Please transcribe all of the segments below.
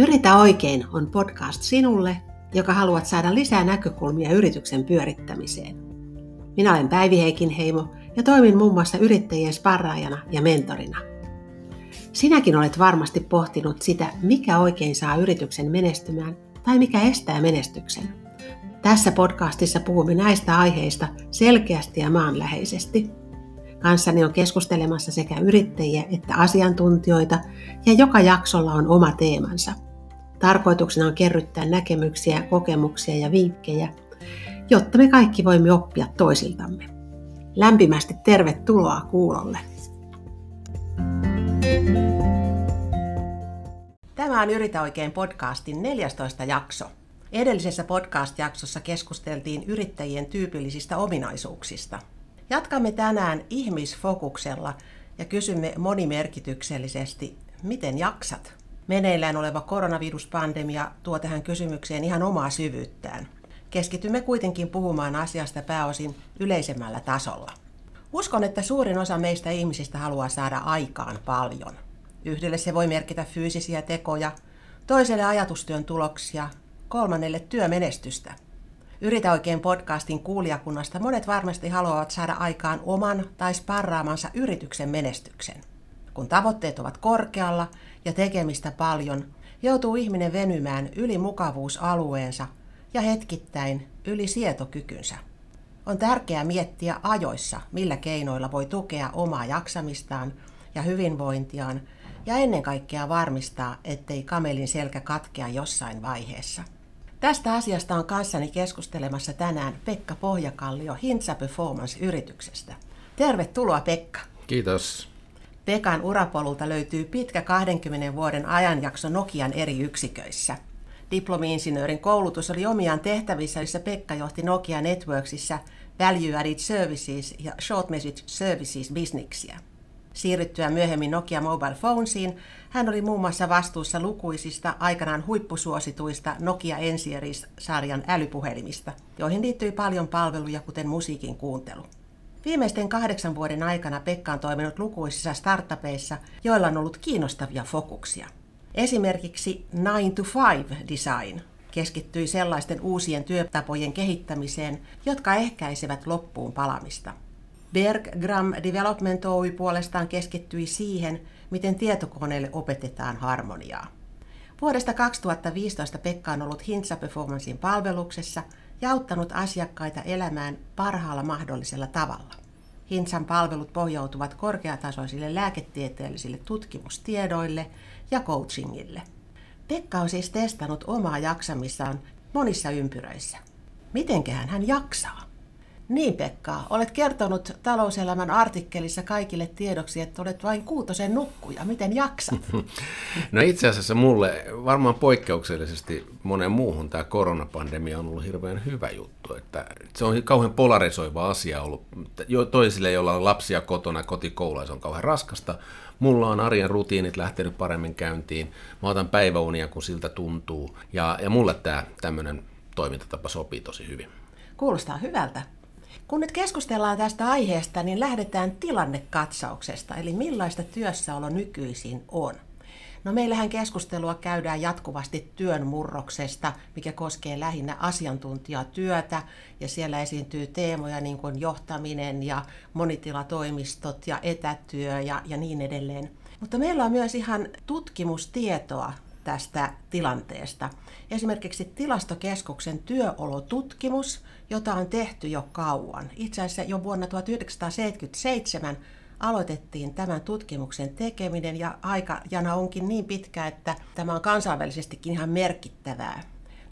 Yritä oikein on podcast sinulle, joka haluat saada lisää näkökulmia yrityksen pyörittämiseen. Minä olen Päivi Heikinheimo ja toimin muun muassa yrittäjien sparraajana ja mentorina. Sinäkin olet varmasti pohtinut sitä, mikä oikein saa yrityksen menestymään tai mikä estää menestyksen. Tässä podcastissa puhumme näistä aiheista selkeästi ja maanläheisesti. Kanssani on keskustelemassa sekä yrittäjiä että asiantuntijoita ja joka jaksolla on oma teemansa – Tarkoituksena on kerryttää näkemyksiä, kokemuksia ja vinkkejä, jotta me kaikki voimme oppia toisiltamme. Lämpimästi tervetuloa kuulolle. Tämä on Yritä oikein podcastin 14 jakso. Edellisessä podcast-jaksossa keskusteltiin yrittäjien tyypillisistä ominaisuuksista. Jatkamme tänään ihmisfokuksella ja kysymme monimerkityksellisesti, miten jaksat? Meneillään oleva koronaviruspandemia tuo tähän kysymykseen ihan omaa syvyyttään. Keskitymme kuitenkin puhumaan asiasta pääosin yleisemmällä tasolla. Uskon, että suurin osa meistä ihmisistä haluaa saada aikaan paljon. Yhdelle se voi merkitä fyysisiä tekoja, toiselle ajatustyön tuloksia, kolmannelle työmenestystä. Yritä oikein podcastin kuulijakunnasta monet varmasti haluavat saada aikaan oman tai sparraamansa yrityksen menestyksen. Kun tavoitteet ovat korkealla ja tekemistä paljon, joutuu ihminen venymään yli mukavuusalueensa ja hetkittäin yli sietokykynsä. On tärkeää miettiä ajoissa, millä keinoilla voi tukea omaa jaksamistaan ja hyvinvointiaan ja ennen kaikkea varmistaa, ettei kamelin selkä katkea jossain vaiheessa. Tästä asiasta on kanssani keskustelemassa tänään Pekka Pohjakallio Hintsa Performance-yrityksestä. Tervetuloa Pekka. Kiitos. Pekan urapolulta löytyy pitkä 20 vuoden ajanjakso Nokian eri yksiköissä. Diplomi-insinöörin koulutus oli omiaan tehtävissä, joissa Pekka johti Nokia Networksissa Value Added Services ja Short Message Services bisniksiä. Siirryttyä myöhemmin Nokia Mobile Phonesiin, hän oli muun muassa vastuussa lukuisista aikanaan huippusuosituista Nokia N-Series-sarjan älypuhelimista, joihin liittyi paljon palveluja kuten musiikin kuuntelu. Viimeisten kahdeksan vuoden aikana Pekka on toiminut lukuisissa startupeissa, joilla on ollut kiinnostavia fokuksia. Esimerkiksi 9 to 5 Design keskittyi sellaisten uusien työtapojen kehittämiseen, jotka ehkäisevät loppuun palamista. Berggram Development Oy puolestaan keskittyi siihen, miten tietokoneelle opetetaan harmoniaa. Vuodesta 2015 Pekka on ollut Hintsa Performancein palveluksessa – ja auttanut asiakkaita elämään parhaalla mahdollisella tavalla. Hinsan palvelut pohjautuvat korkeatasoisille lääketieteellisille tutkimustiedoille ja coachingille. Pekka on siis testannut omaa jaksamissaan monissa ympyröissä. Mitenköhän hän jaksaa? Niin Pekka, olet kertonut talouselämän artikkelissa kaikille tiedoksi, että olet vain kuutosen nukkuja. Miten jaksat? No itse asiassa mulle varmaan poikkeuksellisesti monen muuhun tämä koronapandemia on ollut hirveän hyvä juttu. Että se on kauhean polarisoiva asia ollut. Jo toisille, joilla on lapsia kotona, kotikoulua, se on kauhean raskasta. Mulla on arjen rutiinit lähtenyt paremmin käyntiin. Mä otan päiväunia, kun siltä tuntuu. Ja, ja mulle tämä tämmöinen toimintatapa sopii tosi hyvin. Kuulostaa hyvältä. Kun nyt keskustellaan tästä aiheesta, niin lähdetään tilannekatsauksesta, eli millaista työssäolo nykyisin on. No meillähän keskustelua käydään jatkuvasti työn murroksesta, mikä koskee lähinnä asiantuntijatyötä, ja siellä esiintyy teemoja niin kuin johtaminen ja monitilatoimistot ja etätyö ja, ja niin edelleen. Mutta meillä on myös ihan tutkimustietoa tästä tilanteesta. Esimerkiksi tilastokeskuksen työolotutkimus, jota on tehty jo kauan. Itse asiassa jo vuonna 1977 aloitettiin tämän tutkimuksen tekeminen ja aikajana onkin niin pitkä, että tämä on kansainvälisestikin ihan merkittävää.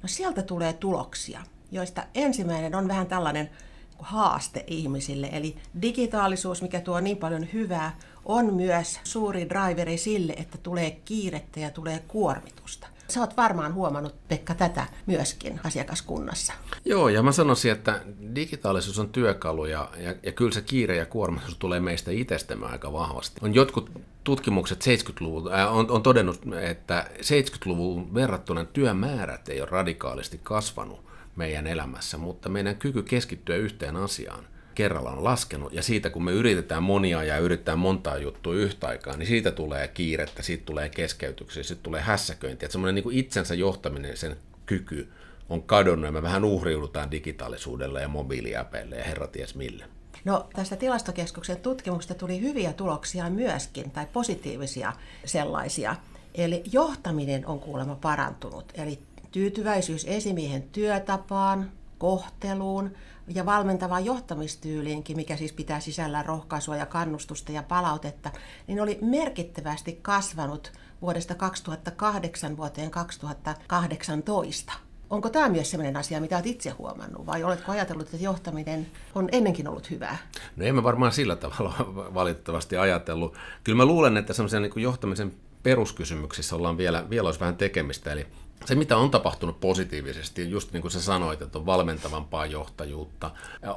No sieltä tulee tuloksia, joista ensimmäinen on vähän tällainen haaste ihmisille. Eli digitaalisuus, mikä tuo niin paljon hyvää, on myös suuri driveri sille, että tulee kiirettä ja tulee kuormitusta. Sä oot varmaan huomannut, Pekka, tätä myöskin asiakaskunnassa. Joo, ja mä sanoisin, että digitaalisuus on työkalu, ja, ja, ja kyllä se kiire ja kuormitus tulee meistä itsestämme aika vahvasti. On jotkut tutkimukset 70-luvulta äh, on, on todennut, että 70-luvun verrattuna työmäärät ei ole radikaalisti kasvanut meidän elämässä, mutta meidän kyky keskittyä yhteen asiaan kerralla on laskenut, ja siitä kun me yritetään monia ja yritetään montaa juttua yhtä aikaa, niin siitä tulee kiirettä, siitä tulee keskeytyksiä, siitä tulee hässäköintiä. Että semmoinen niin itsensä johtaminen, sen kyky on kadonnut, ja me vähän uhriudutaan digitaalisuudelle ja mobiiliäpeille ja herra ties mille. No tästä tilastokeskuksen tutkimuksesta tuli hyviä tuloksia myöskin, tai positiivisia sellaisia. Eli johtaminen on kuulemma parantunut. Eli tyytyväisyys esimiehen työtapaan, kohteluun ja valmentavaan johtamistyyliinkin, mikä siis pitää sisällään rohkaisua ja kannustusta ja palautetta, niin oli merkittävästi kasvanut vuodesta 2008 vuoteen 2018. Onko tämä myös sellainen asia, mitä olet itse huomannut, vai oletko ajatellut, että johtaminen on ennenkin ollut hyvää? No emme varmaan sillä tavalla valitettavasti ajatellut. Kyllä mä luulen, että semmoisen niin johtamisen peruskysymyksissä ollaan vielä, vielä olisi vähän tekemistä, eli se, mitä on tapahtunut positiivisesti, just niin kuin sä sanoit, että on valmentavampaa johtajuutta,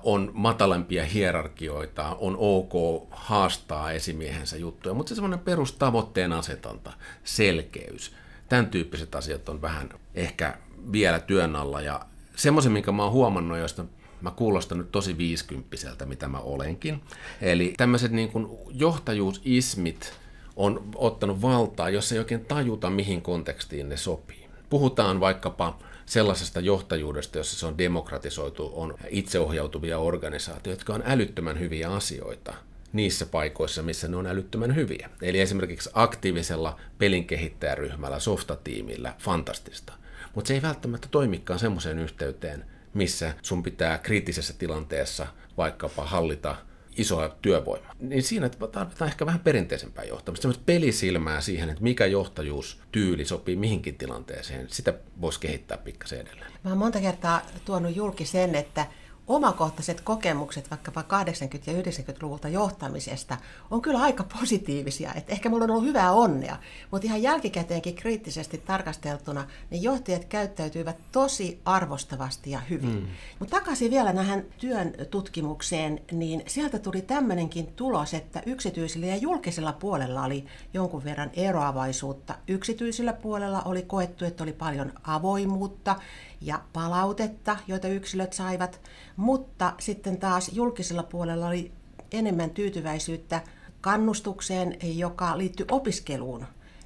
on matalampia hierarkioita, on ok haastaa esimiehensä juttuja, mutta se semmoinen perustavoitteen asetanta, selkeys, tämän tyyppiset asiat on vähän ehkä vielä työn alla. Ja semmoisen, minkä mä oon huomannut, josta mä kuulostan nyt tosi viisikymppiseltä, mitä mä olenkin. Eli tämmöiset niin kuin johtajuusismit on ottanut valtaa, jos ei oikein tajuta, mihin kontekstiin ne sopii. Puhutaan vaikkapa sellaisesta johtajuudesta, jossa se on demokratisoitu, on itseohjautuvia organisaatioita, jotka on älyttömän hyviä asioita niissä paikoissa, missä ne on älyttömän hyviä. Eli esimerkiksi aktiivisella pelinkehittäjäryhmällä, softatiimillä, fantastista. Mutta se ei välttämättä toimikaan semmoiseen yhteyteen, missä sun pitää kriittisessä tilanteessa vaikkapa hallita isoa työvoimaa. Niin siinä tarvitaan ehkä vähän perinteisempää johtamista, semmoista pelisilmää siihen, että mikä johtajuustyyli sopii mihinkin tilanteeseen. Sitä voisi kehittää pikkasen edelleen. Mä oon monta kertaa tuonut julki sen, että omakohtaiset kokemukset vaikkapa 80- ja 90-luvulta johtamisesta on kyllä aika positiivisia. Että ehkä mulla on ollut hyvää onnea, mutta ihan jälkikäteenkin kriittisesti tarkasteltuna, niin johtajat käyttäytyivät tosi arvostavasti ja hyvin. Mm. Mutta takaisin vielä nähän työn tutkimukseen, niin sieltä tuli tämmöinenkin tulos, että yksityisellä ja julkisella puolella oli jonkun verran eroavaisuutta. Yksityisellä puolella oli koettu, että oli paljon avoimuutta ja palautetta, joita yksilöt saivat, mutta sitten taas julkisella puolella oli enemmän tyytyväisyyttä kannustukseen, joka liittyy opiskeluun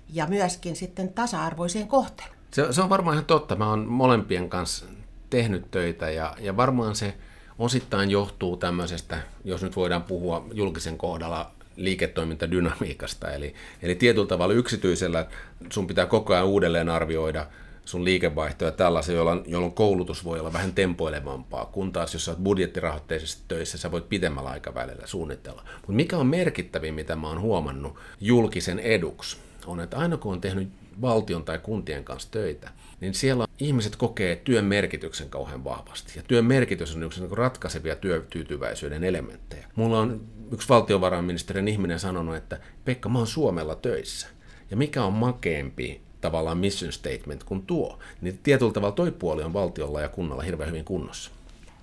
ja myöskin sitten tasa-arvoiseen kohteluun. Se, se on varmaan ihan totta. Mä oon molempien kanssa tehnyt töitä ja, ja varmaan se osittain johtuu tämmöisestä, jos nyt voidaan puhua julkisen kohdalla liiketoimintadynamiikasta. Eli, eli tietyllä tavalla yksityisellä sun pitää koko ajan uudelleen arvioida sun liikevaihtoja tällaisia, jolloin, jolloin koulutus voi olla vähän tempoilevampaa, kun taas jos sä oot budjettirahoitteisesti töissä, sä voit pidemmällä aikavälillä suunnitella. Mutta mikä on merkittävin, mitä mä oon huomannut julkisen eduksi, on, että aina kun on tehnyt valtion tai kuntien kanssa töitä, niin siellä ihmiset kokee työn merkityksen kauhean vahvasti. Ja työn merkitys on yksi niin ratkaisevia työtyytyväisyyden elementtejä. Mulla on yksi valtiovarainministerin ihminen sanonut, että Pekka, mä oon Suomella töissä. Ja mikä on makeempi tavallaan mission statement kuin tuo, niin tietyllä tavalla toi puoli on valtiolla ja kunnalla hirveän hyvin kunnossa.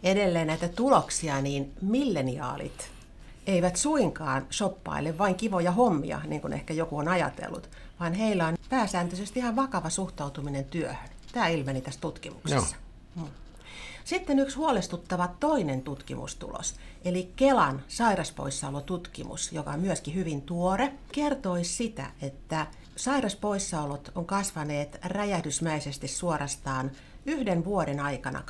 Edelleen näitä tuloksia, niin milleniaalit eivät suinkaan shoppaile vain kivoja hommia, niin kuin ehkä joku on ajatellut, vaan heillä on pääsääntöisesti ihan vakava suhtautuminen työhön. Tämä ilmeni tässä tutkimuksessa. Joo. Hmm. Sitten yksi huolestuttava toinen tutkimustulos, eli Kelan sairaspoissaolotutkimus, joka on myöskin hyvin tuore, kertoi sitä, että Sairaspoissaolot on kasvaneet räjähdysmäisesti suorastaan yhden vuoden aikana,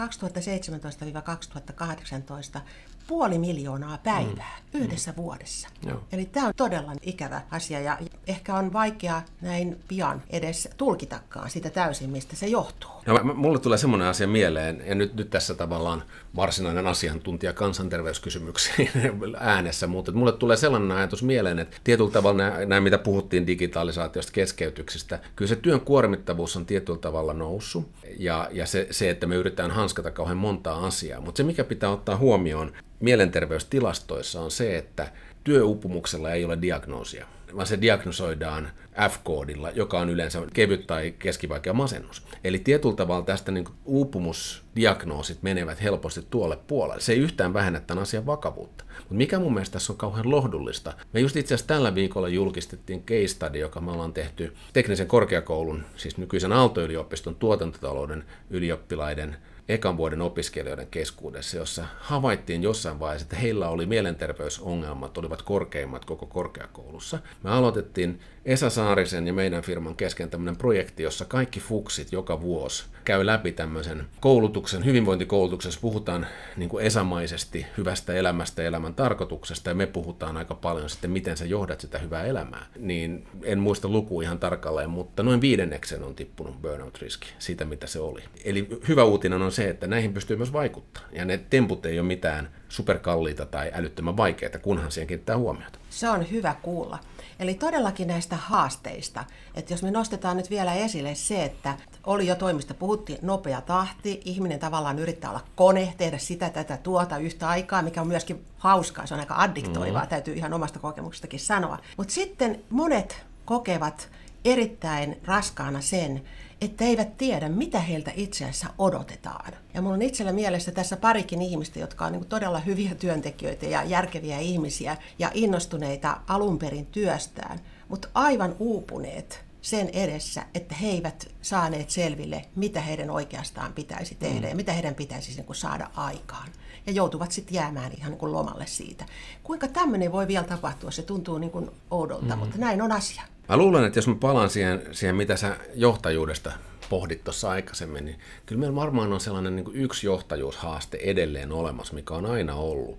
2017-2018, puoli miljoonaa päivää mm. yhdessä mm. vuodessa. Joo. Eli tämä on todella ikävä asia ja ehkä on vaikea näin pian edes tulkitakaan sitä täysin, mistä se johtuu. No, mulle tulee semmoinen asia mieleen, ja nyt, nyt tässä tavallaan varsinainen asiantuntija kansanterveyskysymyksiin äänessä, mutta mulle tulee sellainen ajatus mieleen, että tietyllä tavalla nämä, mitä puhuttiin digitalisaatiosta, keskeytyksistä, kyllä se työn kuormittavuus on tietyllä tavalla noussut, ja, ja se, se, että me yritetään hanskata kauhean montaa asiaa, mutta se, mikä pitää ottaa huomioon mielenterveystilastoissa on se, että työupumuksella ei ole diagnoosia vaan se diagnosoidaan F-koodilla, joka on yleensä kevyt tai keskivaikea masennus. Eli tietyllä tavalla tästä niin uupumusdiagnoosit menevät helposti tuolle puolelle. Se ei yhtään vähennä tämän asian vakavuutta. Mutta mikä mun mielestä tässä on kauhean lohdullista? Me just itse asiassa tällä viikolla julkistettiin case study, joka me ollaan tehty teknisen korkeakoulun, siis nykyisen Aalto-yliopiston tuotantotalouden ylioppilaiden ekan vuoden opiskelijoiden keskuudessa, jossa havaittiin jossain vaiheessa, että heillä oli mielenterveysongelmat, olivat korkeimmat koko korkeakoulussa. Me aloitettiin Esa Saarisen ja meidän firman kesken tämmöinen projekti, jossa kaikki fuksit joka vuosi käy läpi tämmöisen koulutuksen, hyvinvointikoulutuksessa puhutaan niin kuin esamaisesti hyvästä elämästä ja elämän tarkoituksesta, ja me puhutaan aika paljon sitten, miten sä johdat sitä hyvää elämää. Niin en muista luku ihan tarkalleen, mutta noin viidenneksen on tippunut burnout-riski siitä, mitä se oli. Eli hyvä uutinen on se, että näihin pystyy myös vaikuttaa, ja ne temput ei ole mitään superkalliita tai älyttömän vaikeita, kunhan siihen kiinnittää huomiota. Se on hyvä kuulla. Eli todellakin näistä haasteista, että jos me nostetaan nyt vielä esille se, että oli jo toimista, puhuttiin nopea tahti, ihminen tavallaan yrittää olla kone, tehdä sitä, tätä, tuota yhtä aikaa, mikä on myöskin hauskaa, se on aika addiktoivaa, mm. täytyy ihan omasta kokemuksestakin sanoa. Mutta sitten monet kokevat erittäin raskaana sen, että eivät tiedä, mitä heiltä itse asiassa odotetaan. Ja mulla on itsellä mielessä tässä parikin ihmistä, jotka on niin todella hyviä työntekijöitä ja järkeviä ihmisiä ja innostuneita alun perin työstään, mutta aivan uupuneet sen edessä, että he eivät saaneet selville, mitä heidän oikeastaan pitäisi tehdä mm. ja mitä heidän pitäisi niin saada aikaan. Ja joutuvat sitten jäämään ihan niin kuin lomalle siitä. Kuinka tämmöinen voi vielä tapahtua? Se tuntuu niin kuin oudolta, mm. mutta näin on asia. Mä luulen, että jos mä palaan siihen, siihen mitä sä johtajuudesta pohdit tuossa aikaisemmin, niin kyllä meillä varmaan on sellainen niin kuin yksi johtajuushaaste edelleen olemassa, mikä on aina ollut,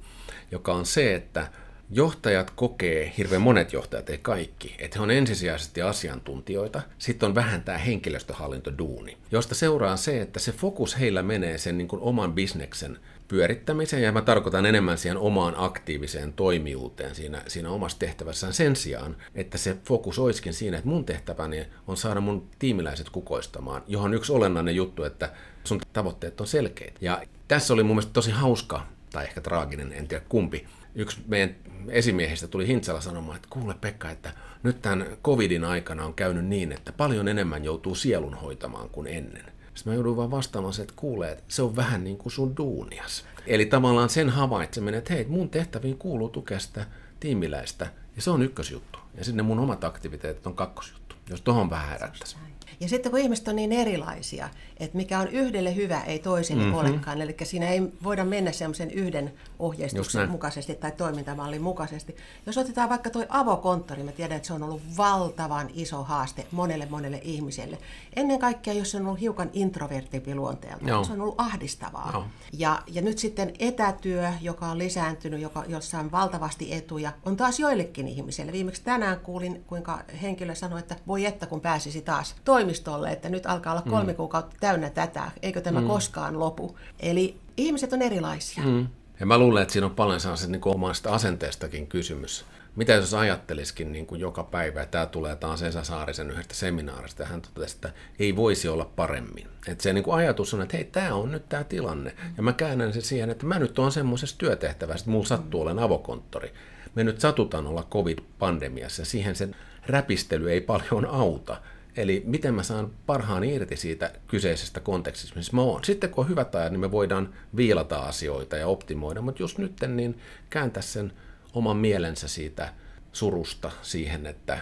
joka on se, että johtajat kokee, hirveän monet johtajat, ei kaikki, että he on ensisijaisesti asiantuntijoita, sitten on vähän tämä henkilöstöhallintoduuni, josta seuraa se, että se fokus heillä menee sen niin kuin oman bisneksen pyörittämiseen, ja mä tarkoitan enemmän siihen omaan aktiiviseen toimijuuteen siinä, siinä omassa tehtävässään sen sijaan, että se fokus olisikin siinä, että mun tehtäväni on saada mun tiimiläiset kukoistamaan, johon yksi olennainen juttu, että sun tavoitteet on selkeät. Ja tässä oli mun mielestä tosi hauska, tai ehkä traaginen, en tiedä kumpi, yksi meidän esimiehistä tuli Hintsala sanomaan, että kuule Pekka, että nyt tämän covidin aikana on käynyt niin, että paljon enemmän joutuu sielun hoitamaan kuin ennen. Sitten mä joudun vaan vastaamaan että kuulee, että se on vähän niin kuin sun duunias. Eli tavallaan sen havaitseminen, että hei, mun tehtäviin kuuluu tukea sitä tiimiläistä, ja se on ykkösjuttu. Ja sinne mun omat aktiviteetit on kakkosjuttu, jos tohon vähän herättäisiin. Ja sitten kun ihmiset on niin erilaisia, että mikä on yhdelle hyvä, ei toiselle mm-hmm. olekaan. Eli siinä ei voida mennä semmoisen yhden ohjeistuksen mukaisesti tai toimintamallin mukaisesti. Jos otetaan vaikka tuo avokonttori, mä tiedän, että se on ollut valtavan iso haaste monelle monelle ihmiselle. Ennen kaikkea, jos se on ollut hiukan introvertimpi luonteelta, Joo. se on ollut ahdistavaa. Joo. Ja, ja nyt sitten etätyö, joka on lisääntynyt, joka, jossa on valtavasti etuja, on taas joillekin ihmisille. Viimeksi tänään kuulin, kuinka henkilö sanoi, että voi että kun pääsisi taas toimistolle, että nyt alkaa olla kolme mm. kuukautta täynnä tätä, eikö tämä mm. koskaan lopu. Eli ihmiset on erilaisia. Mm. Ja mä luulen, että siinä on paljon sellaisesta niin omasta asenteestakin kysymys. Mitä jos ajattelisikin niin kuin joka päivä, ja tämä tulee taas Esa Saarisen yhdestä seminaarista, ja hän totesi, että ei voisi olla paremmin. Että se niin kuin ajatus on, että hei, tämä on nyt tämä tilanne. Ja mä käännän sen siihen, että mä nyt oon semmoisessa työtehtävässä, että mulla sattuu olen avokonttori. Me nyt satutaan olla covid-pandemiassa, ja siihen sen räpistely ei paljon auta. Eli miten mä saan parhaan irti siitä kyseisestä kontekstista, missä mä oon. Sitten kun on hyvät ajat, niin me voidaan viilata asioita ja optimoida, mutta jos nyt niin kääntää sen oman mielensä siitä surusta siihen, että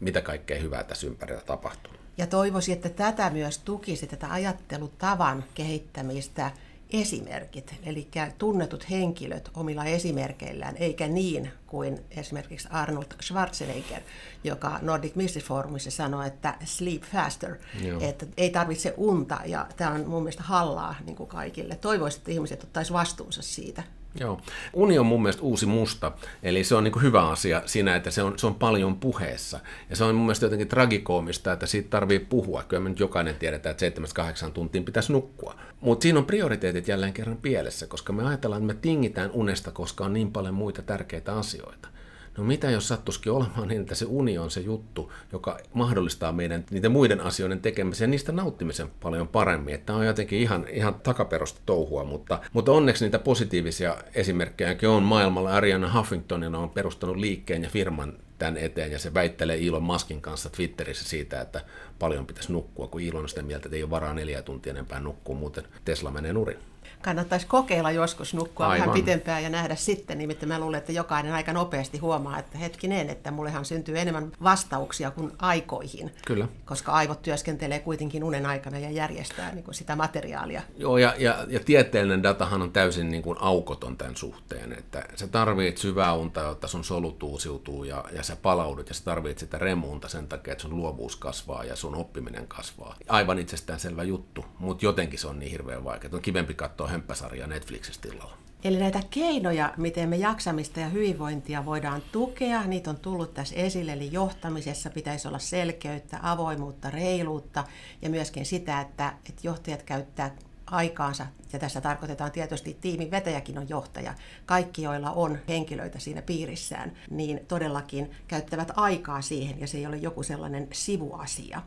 mitä kaikkea hyvää tässä ympärillä tapahtuu. Ja toivoisin, että tätä myös tukisi, tätä ajattelutavan kehittämistä esimerkit, eli tunnetut henkilöt omilla esimerkeillään, eikä niin kuin esimerkiksi Arnold Schwarzenegger, joka Nordic Business Forumissa sanoi, että sleep faster, Joo. että ei tarvitse unta, ja tämä on mun mielestä hallaa niin kuin kaikille. Toivoisin, että ihmiset ottaisivat vastuunsa siitä. Joo. Uni on mun mielestä uusi musta, eli se on niin hyvä asia siinä, että se on, se on paljon puheessa. Ja se on mun mielestä jotenkin tragikoomista, että siitä tarvii puhua. Kyllä me nyt jokainen tiedetään, että 7-8 tuntiin pitäisi nukkua. Mutta siinä on prioriteetit jälleen kerran pielessä, koska me ajatellaan, että me tingitään unesta, koska on niin paljon muita tärkeitä asioita. No mitä jos sattuisikin olemaan niin, että se uni on se juttu, joka mahdollistaa meidän niiden muiden asioiden tekemisen ja niistä nauttimisen paljon paremmin. Että tämä on jotenkin ihan, ihan takaperosta touhua, mutta, mutta onneksi niitä positiivisia esimerkkejäkin on maailmalla. Ariana Huffingtonin on perustanut liikkeen ja firman tämän eteen ja se väittelee Elon Muskin kanssa Twitterissä siitä, että paljon pitäisi nukkua, kun Elon on sitä mieltä, että ei ole varaa neljä tuntia enempää nukkua, muuten Tesla menee nurin. Kannattaisi kokeilla joskus nukkua Aivan. vähän pitempään ja nähdä sitten. Nimittäin mä luulen, että jokainen aika nopeasti huomaa, että hetkinen, että mullehan syntyy enemmän vastauksia kuin aikoihin. Kyllä. Koska aivot työskentelee kuitenkin unen aikana ja järjestää niin kuin sitä materiaalia. Joo, ja, ja, ja tieteellinen datahan on täysin niin kuin aukoton tämän suhteen, että sä tarvitset syvää unta, jotta sun solut uusiutuu ja, ja sä palaudut, ja sä tarvitset sitä remuunta sen takia, että sun luovuus kasvaa ja sun oppiminen kasvaa. Aivan itsestäänselvä juttu, mutta jotenkin se on niin hirveän vaikea. On kivempi katsoa hömppäsarjaa Netflixistä illalla. Eli näitä keinoja, miten me jaksamista ja hyvinvointia voidaan tukea, niitä on tullut tässä esille. Eli johtamisessa pitäisi olla selkeyttä, avoimuutta, reiluutta ja myöskin sitä, että, että johtajat käyttää aikaansa, ja tässä tarkoitetaan tietysti tiimin vetäjäkin on johtaja, kaikki joilla on henkilöitä siinä piirissään, niin todellakin käyttävät aikaa siihen, ja se ei ole joku sellainen sivuasia.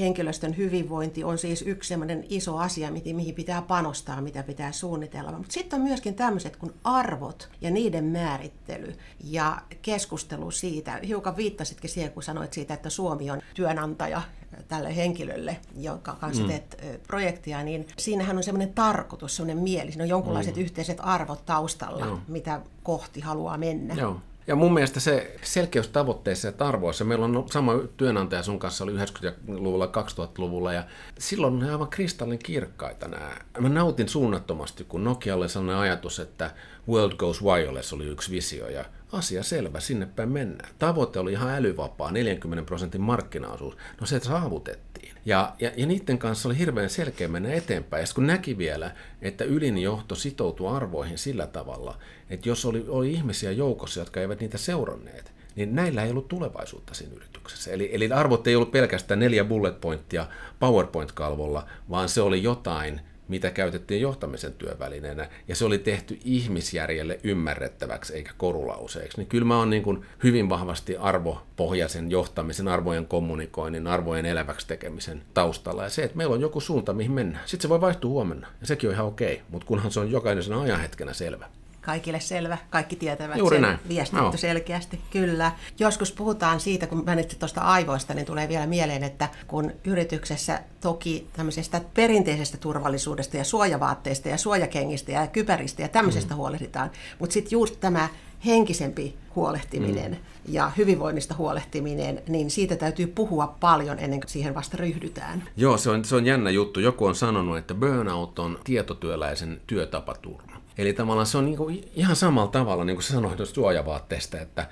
Henkilöstön hyvinvointi on siis yksi sellainen iso asia, mihin pitää panostaa, mitä pitää suunnitella. Mutta sitten on myöskin tämmöiset kuin arvot ja niiden määrittely ja keskustelu siitä. Hiukan viittasitkin siihen, kun sanoit siitä, että Suomi on työnantaja tälle henkilölle, jonka kanssa teet mm. projektia, niin siinähän on semmoinen tarkoitus, semmoinen mieli, siinä on jonkunlaiset mm. yhteiset arvot taustalla, Joo. mitä kohti haluaa mennä. Joo. Ja mun mielestä se selkeys tavoitteissa ja tarvoissa, meillä on sama työnantaja sun kanssa oli 90-luvulla, 2000-luvulla ja silloin ne aivan kristallin kirkkaita nämä. Mä nautin suunnattomasti, kun Nokia oli sellainen ajatus, että World Goes Wireless oli yksi visio ja asia selvä, sinne päin mennään. Tavoite oli ihan älyvapaa, 40 prosentin markkinaosuus. No se saavutettiin. Ja, ja, ja niiden kanssa oli hirveän selkeä mennä eteenpäin. Ja kun näki vielä, että ylin johto sitoutui arvoihin sillä tavalla, että jos oli, oli ihmisiä joukossa, jotka eivät niitä seuranneet, niin näillä ei ollut tulevaisuutta siinä yrityksessä. Eli, eli arvot ei ollut pelkästään neljä bullet pointtia PowerPoint-kalvolla, vaan se oli jotain, mitä käytettiin johtamisen työvälineenä, ja se oli tehty ihmisjärjelle ymmärrettäväksi eikä korulauseeksi. Niin kyllä mä oon niin kuin hyvin vahvasti arvopohjaisen johtamisen, arvojen kommunikoinnin, arvojen eläväksi tekemisen taustalla, ja se, että meillä on joku suunta, mihin mennään. Sitten se voi vaihtua huomenna, ja sekin on ihan okei, mutta kunhan se on jokaisen ajanhetkenä selvä kaikille selvä, kaikki tietävät Juuri sen, näin. viestitty no. selkeästi, kyllä. Joskus puhutaan siitä, kun mainitsit tuosta aivoista, niin tulee vielä mieleen, että kun yrityksessä toki tämmöisestä perinteisestä turvallisuudesta ja suojavaatteista ja suojakengistä ja kypäristä ja tämmöisestä mm. huolehditaan, mutta sitten just tämä henkisempi huolehtiminen mm. ja hyvinvoinnista huolehtiminen, niin siitä täytyy puhua paljon ennen kuin siihen vasta ryhdytään. Joo, se on, se on jännä juttu. Joku on sanonut, että burnout on tietotyöläisen työtapaturma. Eli tavallaan se on niin kuin ihan samalla tavalla, niin kuin sä sanoit tuosta suojavaatteesta, että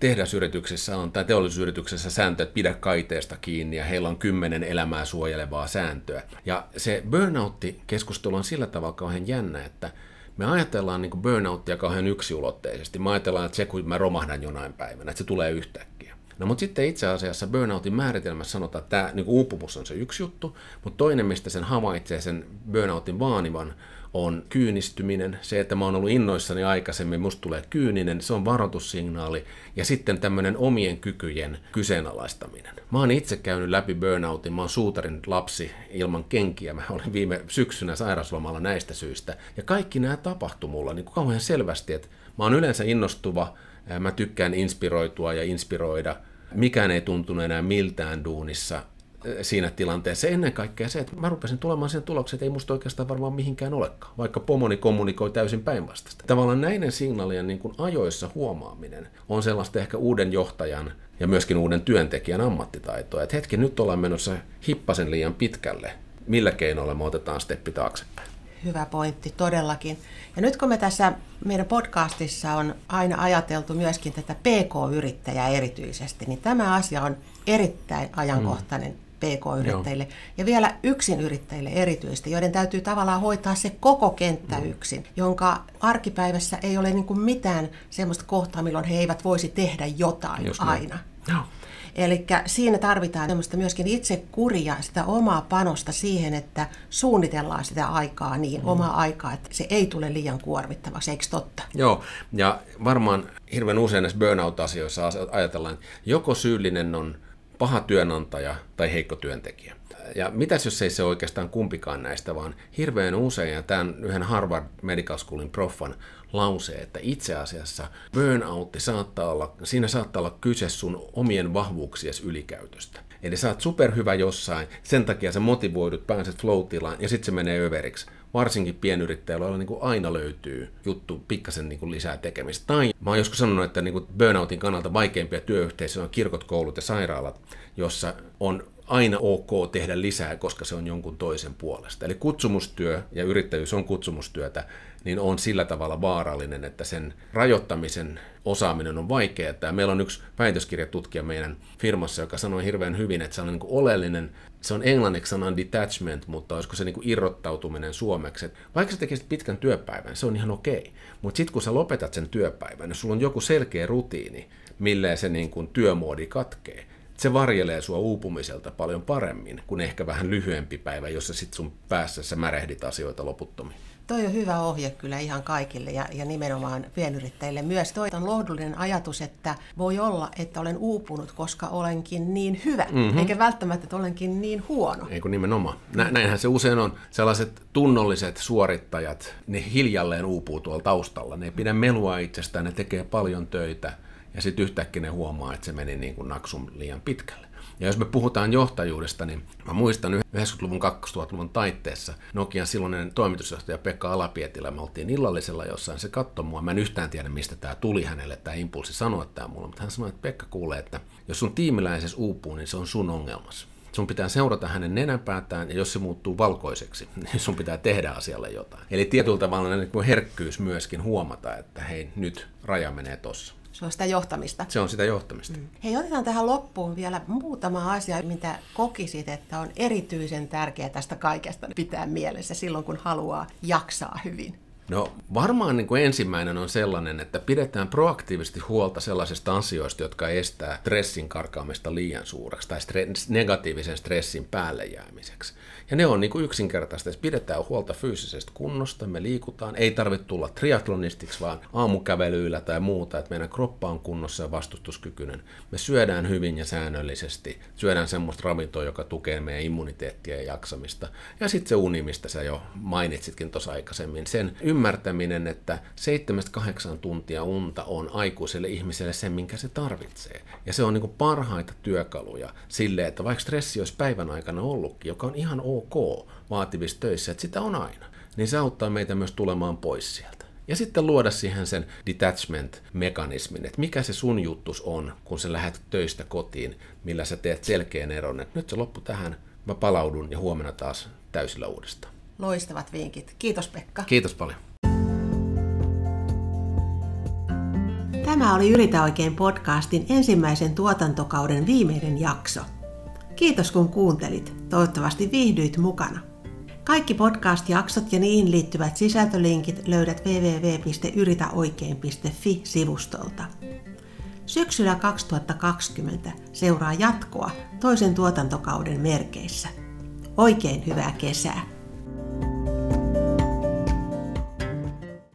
tehdasyrityksessä on, tai teollisuusyrityksessä sääntö, että pidä kaiteesta kiinni ja heillä on kymmenen elämää suojelevaa sääntöä. Ja se burnoutti-keskustelu on sillä tavalla kauhean jännä, että me ajatellaan niin burnouttia kauhean yksiulotteisesti. Me ajatellaan, että se kun mä romahdan jonain päivänä, että se tulee yhtäkkiä. No mutta sitten itse asiassa burnoutin määritelmässä sanotaan, että tämä niin uupumus on se yksi juttu, mutta toinen, mistä sen havaitsee sen burnoutin vaanivan, on kyynistyminen. Se, että mä oon ollut innoissani aikaisemmin, musta tulee kyyninen, se on varoitussignaali. Ja sitten tämmöinen omien kykyjen kyseenalaistaminen. Mä oon itse käynyt läpi burnoutin, mä oon suutarin lapsi ilman kenkiä. Mä olin viime syksynä sairaslomalla näistä syistä. Ja kaikki nämä tapahtui mulla niin kuin kauhean selvästi, että mä oon yleensä innostuva, mä tykkään inspiroitua ja inspiroida. Mikään ei tuntunut enää miltään duunissa siinä tilanteessa. Ennen kaikkea se, että mä rupesin tulemaan sen tuloksen, että ei musta oikeastaan varmaan mihinkään olekaan, vaikka pomoni kommunikoi täysin päinvastaista. Tavallaan näiden signaalien niin kuin ajoissa huomaaminen on sellaista ehkä uuden johtajan ja myöskin uuden työntekijän ammattitaitoa. Että hetki, nyt ollaan menossa hippasen liian pitkälle. Millä keinoilla me otetaan steppi taaksepäin? Hyvä pointti, todellakin. Ja nyt kun me tässä meidän podcastissa on aina ajateltu myöskin tätä PK-yrittäjää erityisesti, niin tämä asia on erittäin ajankohtainen mm PK-yrittäjille Joo. ja vielä yksin yrittäjille erityisesti, joiden täytyy tavallaan hoitaa se koko kenttä mm. yksin, jonka arkipäivässä ei ole niin kuin mitään sellaista kohtaa, milloin he eivät voisi tehdä jotain Just aina. Joo. Eli siinä tarvitaan myöskin itse kuria, sitä omaa panosta siihen, että suunnitellaan sitä aikaa niin, mm. omaa aikaa, että se ei tule liian kuormittavaksi, eikö totta? Joo, ja varmaan hirveän usein näissä burnout-asioissa ajatellaan, että joko syyllinen on paha työnantaja tai heikko työntekijä. Ja mitäs jos ei se oikeastaan kumpikaan näistä, vaan hirveän usein, ja tämän yhden Harvard Medical Schoolin proffan lause, että itse asiassa burnoutti saattaa olla, siinä saattaa olla kyse sun omien vahvuuksiesi ylikäytöstä. Eli sä oot superhyvä jossain, sen takia sä motivoidut, pääset flow ja sitten se menee överiksi. Varsinkin pienyrittäjällä, joilla niin kuin aina löytyy juttu pikkasen niin kuin lisää tekemistä. Tai mä oon joskus sanonut, että niin kuin burnoutin kannalta vaikeimpia työyhteisöjä on kirkot, koulut ja sairaalat, jossa on aina ok tehdä lisää, koska se on jonkun toisen puolesta. Eli kutsumustyö ja yrittäjyys on kutsumustyötä, niin on sillä tavalla vaarallinen, että sen rajoittamisen osaaminen on vaikeaa. Meillä on yksi väitöskirjatutkija meidän firmassa, joka sanoi hirveän hyvin, että se on niin oleellinen, se on englanniksi sanan detachment, mutta olisiko se niin irrottautuminen suomeksi. Että vaikka sä tekisit pitkän työpäivän, se on ihan okei. Mutta sitten kun sä lopetat sen työpäivän, jos sulla on joku selkeä rutiini, millä se niin kuin työmuodi katkee, se varjelee sua uupumiselta paljon paremmin kuin ehkä vähän lyhyempi päivä, jossa sit sun päässä sä märehdit asioita loputtomiin. Toi on hyvä ohje kyllä ihan kaikille ja, ja nimenomaan pienyrittäjille myös. Toi on lohdullinen ajatus, että voi olla, että olen uupunut, koska olenkin niin hyvä, mm-hmm. eikä välttämättä, että olenkin niin huono. Eikö nimenomaan. Nä, näinhän se usein on. Sellaiset tunnolliset suorittajat, ne hiljalleen uupuu tuolla taustalla. Ne ei pidä melua itsestään, ne tekee paljon töitä ja sitten yhtäkkiä ne huomaa, että se meni niin kuin naksun liian pitkälle. Ja jos me puhutaan johtajuudesta, niin mä muistan 90-luvun 2000-luvun taitteessa Nokian silloinen toimitusjohtaja Pekka Alapietilä, me oltiin illallisella jossain, se katsoi mua, mä en yhtään tiedä mistä tämä tuli hänelle, tämä impulssi sanoa tämä mulle, mutta hän sanoi, että Pekka kuulee, että jos sun tiimiläisessä uupuu, niin se on sun ongelmas. Sun pitää seurata hänen nenänpäätään, ja jos se muuttuu valkoiseksi, niin sun pitää tehdä asialle jotain. Eli tietyllä tavalla niin herkkyys myöskin huomata, että hei, nyt raja menee tossa. Se on sitä johtamista. Se on sitä johtamista. Mm. Hei, otetaan tähän loppuun vielä muutama asia, mitä kokisit, että on erityisen tärkeää tästä kaikesta pitää mielessä silloin, kun haluaa jaksaa hyvin. No varmaan niin kuin ensimmäinen on sellainen, että pidetään proaktiivisesti huolta sellaisista asioista, jotka estää stressin karkaamista liian suureksi tai stre- negatiivisen stressin päälle jäämiseksi. Ja ne on niin kuin yksinkertaista, että pidetään huolta fyysisestä kunnosta, me liikutaan, ei tarvitse tulla triatlonistiksi, vaan aamukävelyillä tai muuta, että meidän kroppa on kunnossa ja vastustuskykyinen. Me syödään hyvin ja säännöllisesti, syödään semmoista ravintoa, joka tukee meidän immuniteettia ja jaksamista. Ja sitten se uni, mistä sä jo mainitsitkin tuossa aikaisemmin, sen ymmärtäminen, että 7-8 tuntia unta on aikuiselle ihmiselle se, minkä se tarvitsee. Ja se on niin parhaita työkaluja sille, että vaikka stressi olisi päivän aikana ollutkin, joka on ihan ok vaativissa töissä, että sitä on aina, niin se auttaa meitä myös tulemaan pois sieltä. Ja sitten luoda siihen sen detachment-mekanismin, että mikä se sun juttus on, kun sä lähdet töistä kotiin, millä sä teet selkeän eron, että nyt se loppu tähän, mä palaudun ja huomenna taas täysillä uudestaan. Loistavat vinkit. Kiitos Pekka. Kiitos paljon. Tämä oli Yritä oikein podcastin ensimmäisen tuotantokauden viimeinen jakso. Kiitos kun kuuntelit. Toivottavasti viihdyit mukana. Kaikki podcast-jaksot ja niihin liittyvät sisältölinkit löydät www.yritäoikein.fi-sivustolta. Syksyllä 2020 seuraa jatkoa toisen tuotantokauden merkeissä. Oikein hyvää kesää!